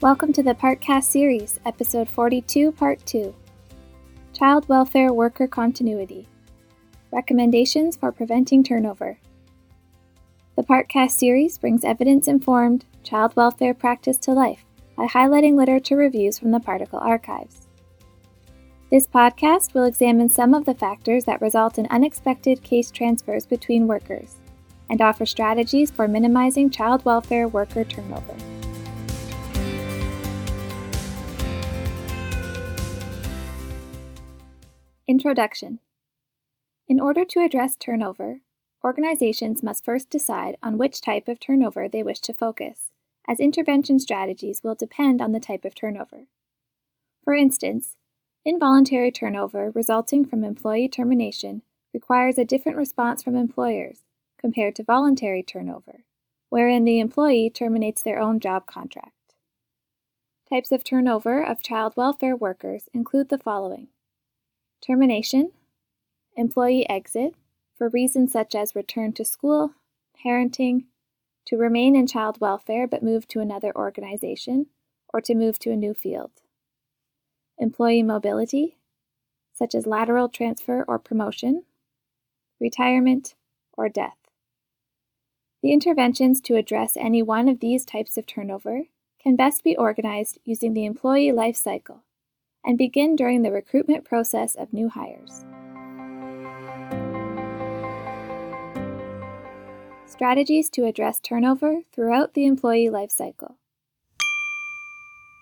Welcome to the Partcast series, episode 42, part 2 Child Welfare Worker Continuity Recommendations for Preventing Turnover. The Partcast series brings evidence informed child welfare practice to life by highlighting literature reviews from the Particle Archives. This podcast will examine some of the factors that result in unexpected case transfers between workers and offer strategies for minimizing child welfare worker turnover. Introduction In order to address turnover, organizations must first decide on which type of turnover they wish to focus, as intervention strategies will depend on the type of turnover. For instance, involuntary turnover resulting from employee termination requires a different response from employers compared to voluntary turnover, wherein the employee terminates their own job contract. Types of turnover of child welfare workers include the following termination, employee exit for reasons such as return to school, parenting, to remain in child welfare but move to another organization, or to move to a new field. Employee mobility, such as lateral transfer or promotion, retirement, or death. The interventions to address any one of these types of turnover can best be organized using the employee life cycle and begin during the recruitment process of new hires. Strategies to address turnover throughout the employee life cycle.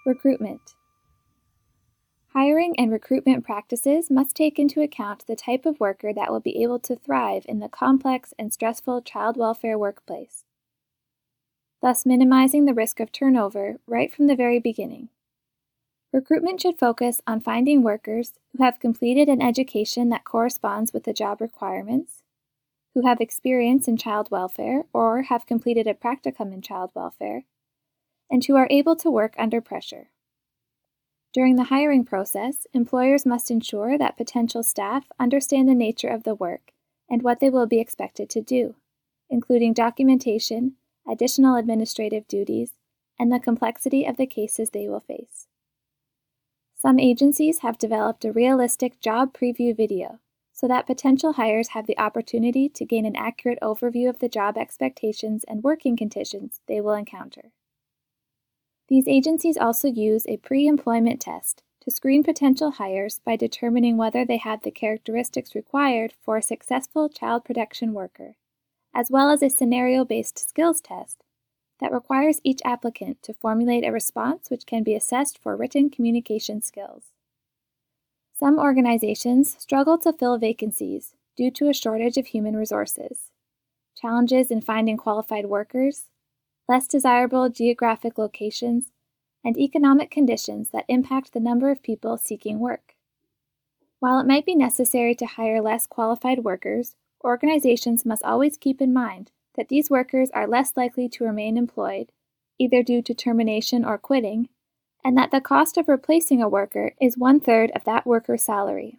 Recruitment. Hiring and recruitment practices must take into account the type of worker that will be able to thrive in the complex and stressful child welfare workplace, thus minimizing the risk of turnover right from the very beginning. Recruitment should focus on finding workers who have completed an education that corresponds with the job requirements, who have experience in child welfare or have completed a practicum in child welfare, and who are able to work under pressure. During the hiring process, employers must ensure that potential staff understand the nature of the work and what they will be expected to do, including documentation, additional administrative duties, and the complexity of the cases they will face. Some agencies have developed a realistic job preview video so that potential hires have the opportunity to gain an accurate overview of the job expectations and working conditions they will encounter. These agencies also use a pre employment test to screen potential hires by determining whether they have the characteristics required for a successful child protection worker, as well as a scenario based skills test that requires each applicant to formulate a response which can be assessed for written communication skills. Some organizations struggle to fill vacancies due to a shortage of human resources, challenges in finding qualified workers, less desirable geographic locations, and economic conditions that impact the number of people seeking work. While it might be necessary to hire less qualified workers, organizations must always keep in mind that these workers are less likely to remain employed, either due to termination or quitting, and that the cost of replacing a worker is one third of that worker's salary.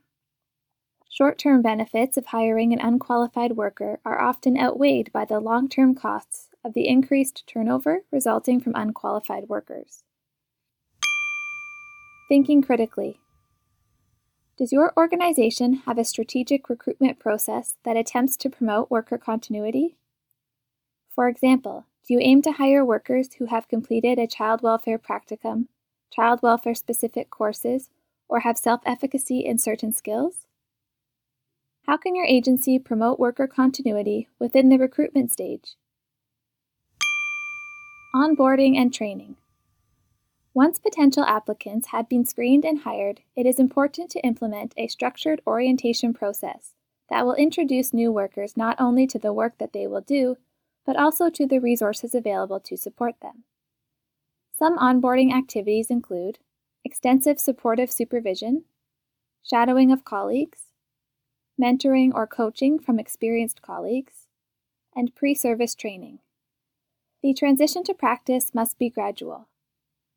Short term benefits of hiring an unqualified worker are often outweighed by the long term costs of the increased turnover resulting from unqualified workers. Thinking critically. Does your organization have a strategic recruitment process that attempts to promote worker continuity? For example, do you aim to hire workers who have completed a child welfare practicum, child welfare specific courses, or have self efficacy in certain skills? How can your agency promote worker continuity within the recruitment stage? Onboarding and training. Once potential applicants have been screened and hired, it is important to implement a structured orientation process that will introduce new workers not only to the work that they will do, but also to the resources available to support them. Some onboarding activities include extensive supportive supervision, shadowing of colleagues, mentoring or coaching from experienced colleagues, and pre service training. The transition to practice must be gradual.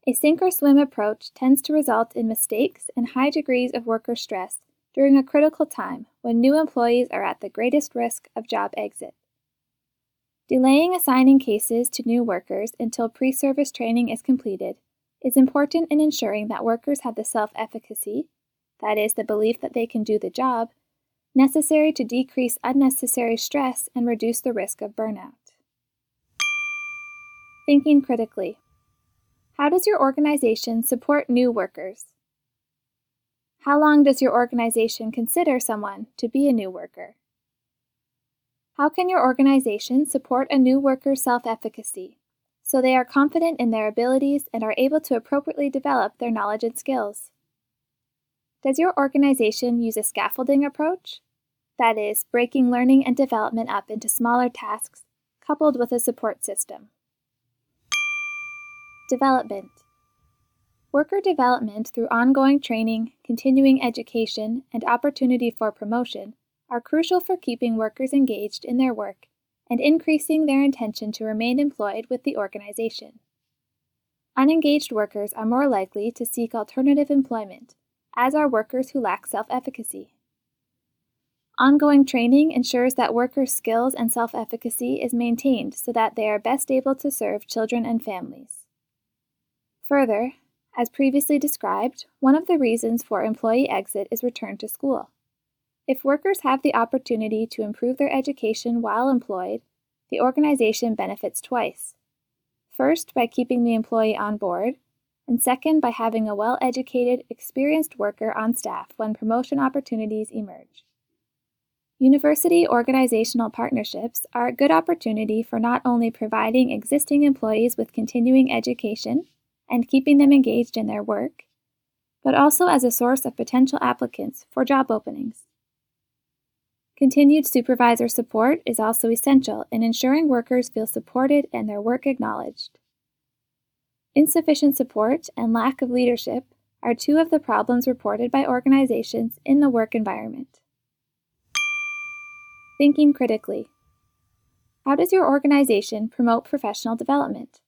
A sink or swim approach tends to result in mistakes and high degrees of worker stress during a critical time when new employees are at the greatest risk of job exit. Delaying assigning cases to new workers until pre service training is completed is important in ensuring that workers have the self efficacy, that is, the belief that they can do the job, necessary to decrease unnecessary stress and reduce the risk of burnout. Thinking critically. How does your organization support new workers? How long does your organization consider someone to be a new worker? How can your organization support a new worker's self efficacy so they are confident in their abilities and are able to appropriately develop their knowledge and skills? Does your organization use a scaffolding approach? That is, breaking learning and development up into smaller tasks coupled with a support system. Development Worker development through ongoing training, continuing education, and opportunity for promotion are crucial for keeping workers engaged in their work and increasing their intention to remain employed with the organization. Unengaged workers are more likely to seek alternative employment, as are workers who lack self efficacy. Ongoing training ensures that workers' skills and self efficacy is maintained so that they are best able to serve children and families. Further, as previously described, one of the reasons for employee exit is return to school. If workers have the opportunity to improve their education while employed, the organization benefits twice. First, by keeping the employee on board, and second, by having a well educated, experienced worker on staff when promotion opportunities emerge. University organizational partnerships are a good opportunity for not only providing existing employees with continuing education and keeping them engaged in their work, but also as a source of potential applicants for job openings. Continued supervisor support is also essential in ensuring workers feel supported and their work acknowledged. Insufficient support and lack of leadership are two of the problems reported by organizations in the work environment. Thinking critically. How does your organization promote professional development?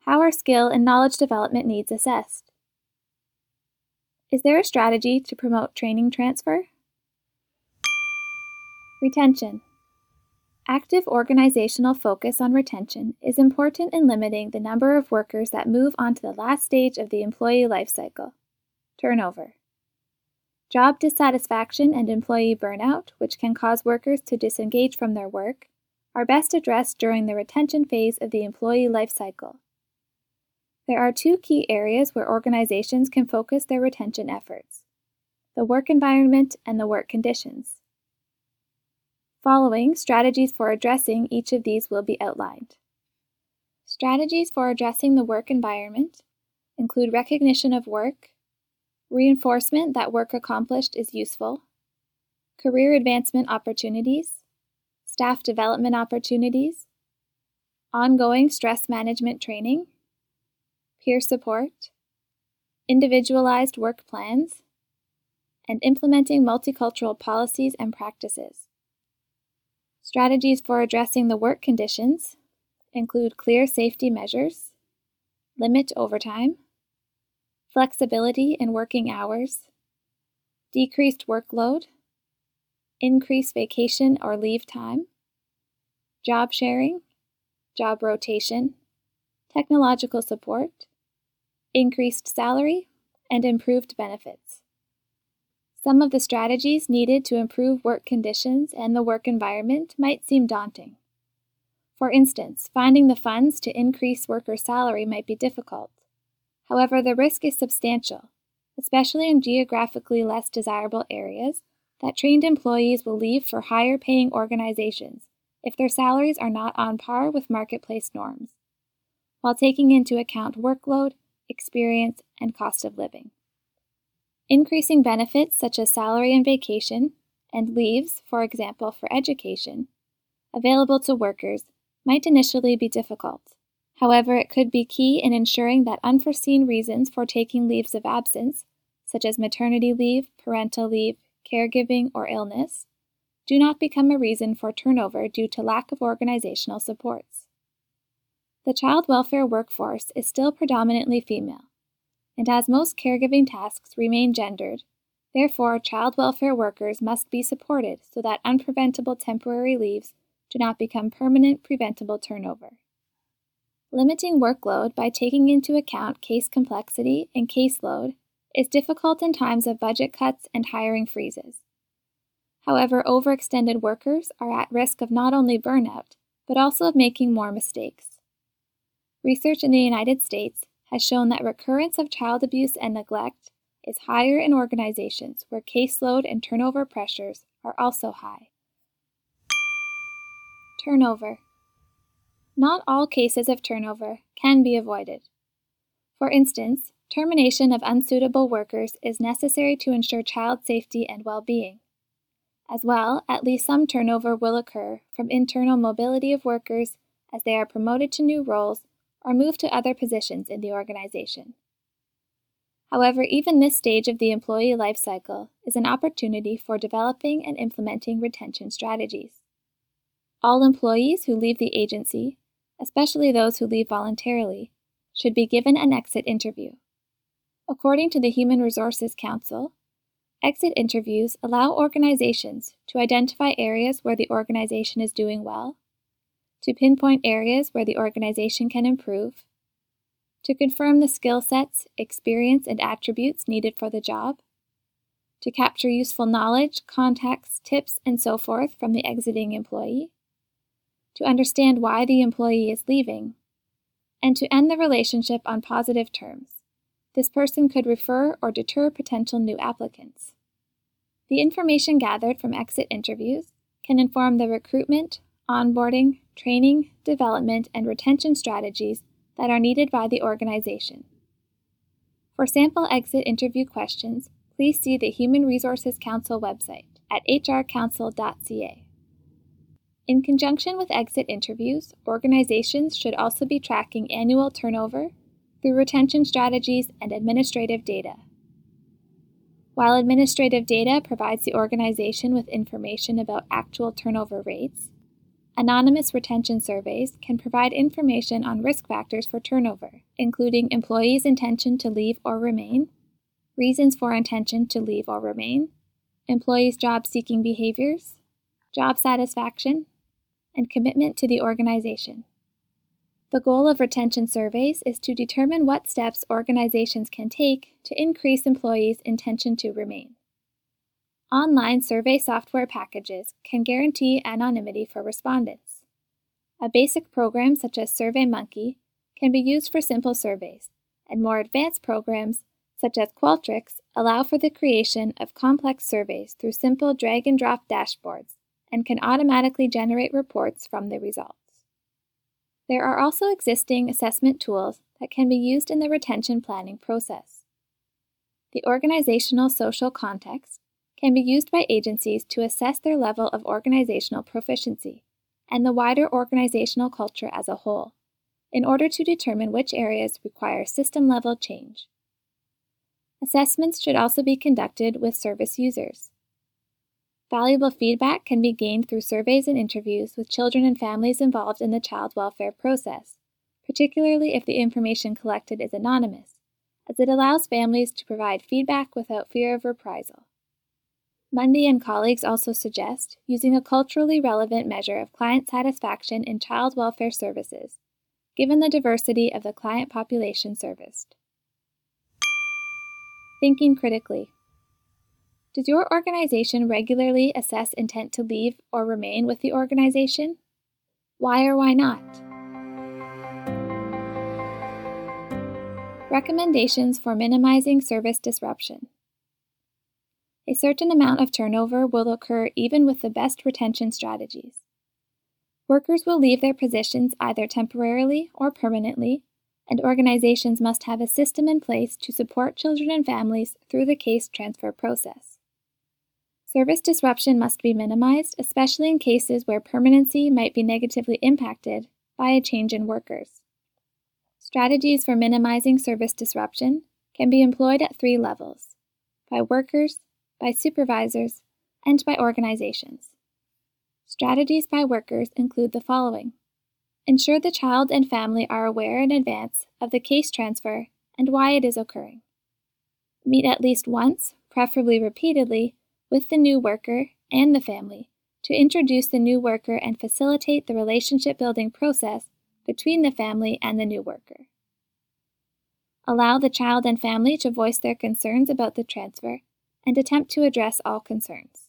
How are skill and knowledge development needs assessed? Is there a strategy to promote training transfer? Retention. Active organizational focus on retention is important in limiting the number of workers that move on to the last stage of the employee life cycle turnover. Job dissatisfaction and employee burnout, which can cause workers to disengage from their work, are best addressed during the retention phase of the employee life cycle. There are two key areas where organizations can focus their retention efforts the work environment and the work conditions. Following, strategies for addressing each of these will be outlined. Strategies for addressing the work environment include recognition of work, reinforcement that work accomplished is useful, career advancement opportunities, staff development opportunities, ongoing stress management training, peer support, individualized work plans, and implementing multicultural policies and practices. Strategies for addressing the work conditions include clear safety measures, limit overtime, flexibility in working hours, decreased workload, increased vacation or leave time, job sharing, job rotation, technological support, increased salary, and improved benefits. Some of the strategies needed to improve work conditions and the work environment might seem daunting. For instance, finding the funds to increase worker salary might be difficult. However, the risk is substantial, especially in geographically less desirable areas, that trained employees will leave for higher paying organizations if their salaries are not on par with marketplace norms, while taking into account workload, experience, and cost of living. Increasing benefits such as salary and vacation, and leaves, for example, for education, available to workers might initially be difficult. However, it could be key in ensuring that unforeseen reasons for taking leaves of absence, such as maternity leave, parental leave, caregiving, or illness, do not become a reason for turnover due to lack of organizational supports. The child welfare workforce is still predominantly female, and as most caregiving tasks remain gendered, therefore child welfare workers must be supported so that unpreventable temporary leaves do not become permanent preventable turnover. Limiting workload by taking into account case complexity and caseload is difficult in times of budget cuts and hiring freezes. However, overextended workers are at risk of not only burnout, but also of making more mistakes. Research in the United States has shown that recurrence of child abuse and neglect is higher in organizations where caseload and turnover pressures are also high. Turnover. Not all cases of turnover can be avoided. For instance, termination of unsuitable workers is necessary to ensure child safety and well being. As well, at least some turnover will occur from internal mobility of workers as they are promoted to new roles or moved to other positions in the organization. However, even this stage of the employee life cycle is an opportunity for developing and implementing retention strategies. All employees who leave the agency, especially those who leave voluntarily, should be given an exit interview. According to the Human Resources Council, exit interviews allow organizations to identify areas where the organization is doing well, to pinpoint areas where the organization can improve, to confirm the skill sets, experience, and attributes needed for the job, to capture useful knowledge, contacts, tips, and so forth from the exiting employee, to understand why the employee is leaving, and to end the relationship on positive terms. This person could refer or deter potential new applicants. The information gathered from exit interviews can inform the recruitment, onboarding, training, development, and retention strategies that are needed by the organization. For sample exit interview questions, please see the Human Resources Council website at hrcouncil.ca. In conjunction with exit interviews, organizations should also be tracking annual turnover through retention strategies and administrative data. While administrative data provides the organization with information about actual turnover rates, Anonymous retention surveys can provide information on risk factors for turnover, including employees' intention to leave or remain, reasons for intention to leave or remain, employees' job seeking behaviors, job satisfaction, and commitment to the organization. The goal of retention surveys is to determine what steps organizations can take to increase employees' intention to remain. Online survey software packages can guarantee anonymity for respondents. A basic program such as SurveyMonkey can be used for simple surveys, and more advanced programs such as Qualtrics allow for the creation of complex surveys through simple drag and drop dashboards and can automatically generate reports from the results. There are also existing assessment tools that can be used in the retention planning process. The organizational social context can be used by agencies to assess their level of organizational proficiency and the wider organizational culture as a whole, in order to determine which areas require system level change. Assessments should also be conducted with service users. Valuable feedback can be gained through surveys and interviews with children and families involved in the child welfare process, particularly if the information collected is anonymous, as it allows families to provide feedback without fear of reprisal. Mundy and colleagues also suggest using a culturally relevant measure of client satisfaction in child welfare services, given the diversity of the client population serviced. Thinking critically. Does your organization regularly assess intent to leave or remain with the organization? Why or why not? Recommendations for minimizing service disruption. A certain amount of turnover will occur even with the best retention strategies. Workers will leave their positions either temporarily or permanently, and organizations must have a system in place to support children and families through the case transfer process. Service disruption must be minimized, especially in cases where permanency might be negatively impacted by a change in workers. Strategies for minimizing service disruption can be employed at three levels by workers, by supervisors, and by organizations. Strategies by workers include the following Ensure the child and family are aware in advance of the case transfer and why it is occurring. Meet at least once, preferably repeatedly, with the new worker and the family to introduce the new worker and facilitate the relationship building process between the family and the new worker. Allow the child and family to voice their concerns about the transfer and attempt to address all concerns.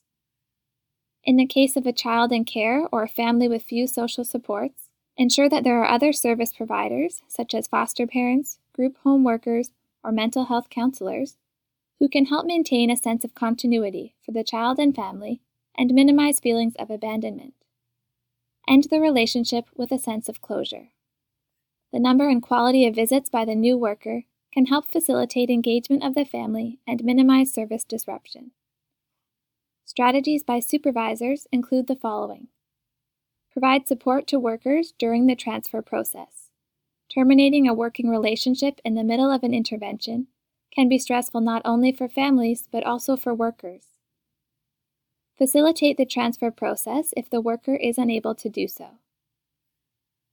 In the case of a child in care or a family with few social supports, ensure that there are other service providers, such as foster parents, group home workers, or mental health counselors, who can help maintain a sense of continuity for the child and family and minimize feelings of abandonment. End the relationship with a sense of closure. The number and quality of visits by the new worker can help facilitate engagement of the family and minimize service disruption. Strategies by supervisors include the following Provide support to workers during the transfer process. Terminating a working relationship in the middle of an intervention can be stressful not only for families but also for workers. Facilitate the transfer process if the worker is unable to do so.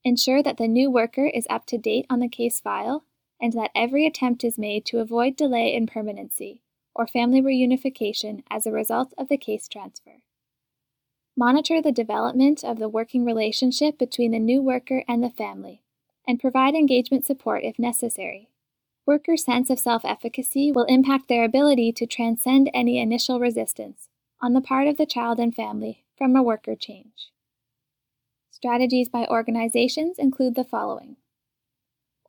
Ensure that the new worker is up to date on the case file and that every attempt is made to avoid delay in permanency or family reunification as a result of the case transfer. Monitor the development of the working relationship between the new worker and the family, and provide engagement support if necessary. Workers' sense of self efficacy will impact their ability to transcend any initial resistance on the part of the child and family from a worker change. Strategies by organizations include the following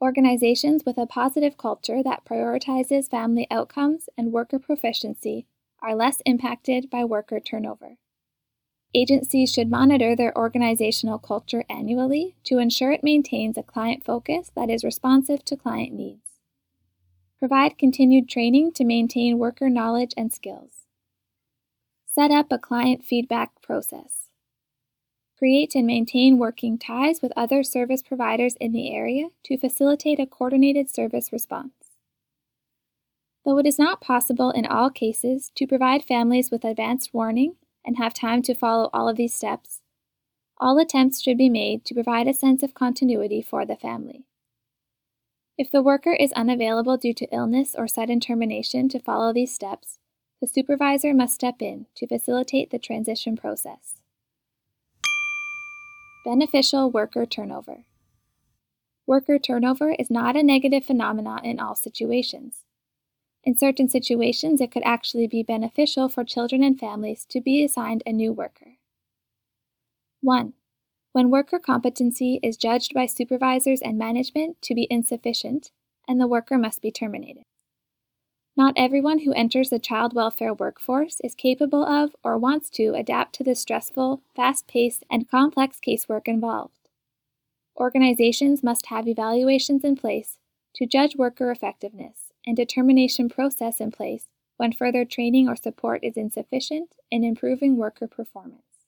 Organizations with a positive culture that prioritizes family outcomes and worker proficiency are less impacted by worker turnover. Agencies should monitor their organizational culture annually to ensure it maintains a client focus that is responsive to client needs. Provide continued training to maintain worker knowledge and skills. Set up a client feedback process. Create and maintain working ties with other service providers in the area to facilitate a coordinated service response. Though it is not possible in all cases to provide families with advanced warning and have time to follow all of these steps, all attempts should be made to provide a sense of continuity for the family. If the worker is unavailable due to illness or sudden termination to follow these steps, the supervisor must step in to facilitate the transition process. Beneficial worker turnover. Worker turnover is not a negative phenomenon in all situations. In certain situations, it could actually be beneficial for children and families to be assigned a new worker. 1. When worker competency is judged by supervisors and management to be insufficient, and the worker must be terminated. Not everyone who enters the child welfare workforce is capable of or wants to adapt to the stressful, fast paced, and complex casework involved. Organizations must have evaluations in place to judge worker effectiveness and determination process in place when further training or support is insufficient in improving worker performance.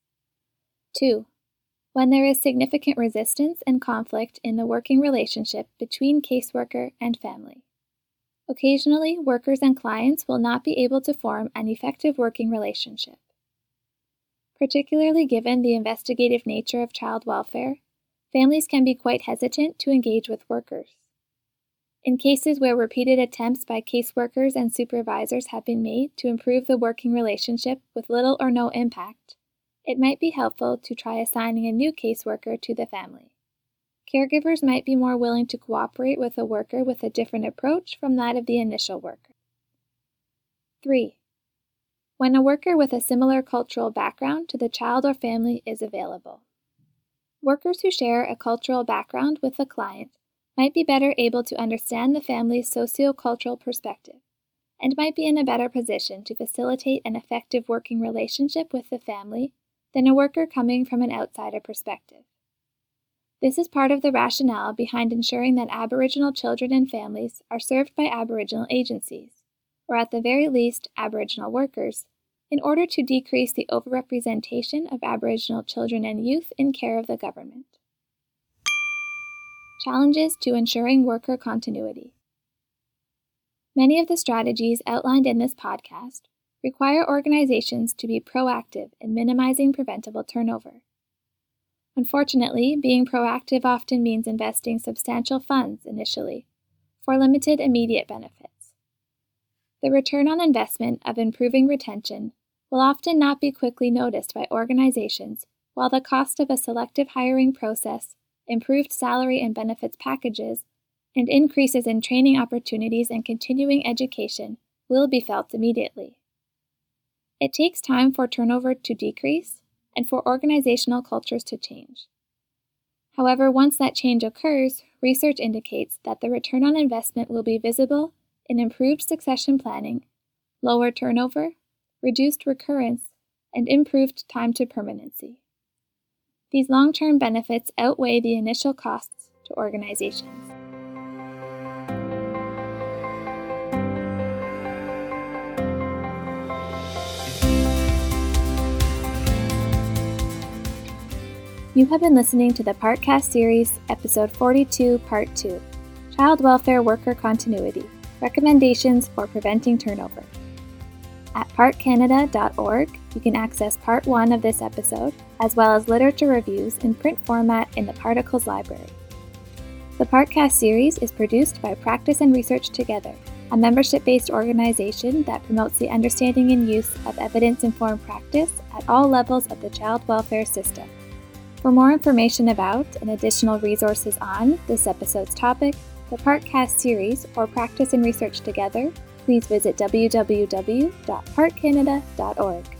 2. When there is significant resistance and conflict in the working relationship between caseworker and family. Occasionally, workers and clients will not be able to form an effective working relationship. Particularly given the investigative nature of child welfare, families can be quite hesitant to engage with workers. In cases where repeated attempts by caseworkers and supervisors have been made to improve the working relationship with little or no impact, it might be helpful to try assigning a new caseworker to the family. Caregivers might be more willing to cooperate with a worker with a different approach from that of the initial worker. 3. When a worker with a similar cultural background to the child or family is available. Workers who share a cultural background with the client might be better able to understand the family's sociocultural perspective and might be in a better position to facilitate an effective working relationship with the family than a worker coming from an outsider perspective. This is part of the rationale behind ensuring that Aboriginal children and families are served by Aboriginal agencies, or at the very least, Aboriginal workers, in order to decrease the overrepresentation of Aboriginal children and youth in care of the government. Challenges to ensuring worker continuity. Many of the strategies outlined in this podcast require organizations to be proactive in minimizing preventable turnover. Unfortunately, being proactive often means investing substantial funds initially for limited immediate benefits. The return on investment of improving retention will often not be quickly noticed by organizations, while the cost of a selective hiring process improved salary and benefits packages, and increases in training opportunities and continuing education will be felt immediately. It takes time for turnover to decrease and for organizational cultures to change. However, once that change occurs, research indicates that the return on investment will be visible in improved succession planning, lower turnover, reduced recurrence, and improved time to permanency. These long term benefits outweigh the initial costs to organizations. You have been listening to the Partcast series, episode 42, part 2 Child Welfare Worker Continuity Recommendations for Preventing Turnover. At partcanada.org, you can access part 1 of this episode, as well as literature reviews in print format in the Particles Library. The Partcast series is produced by Practice and Research Together, a membership based organization that promotes the understanding and use of evidence informed practice at all levels of the child welfare system. For more information about and additional resources on this episode's topic, the Partcast series, or Practice and Research Together, please visit www.partcanada.org.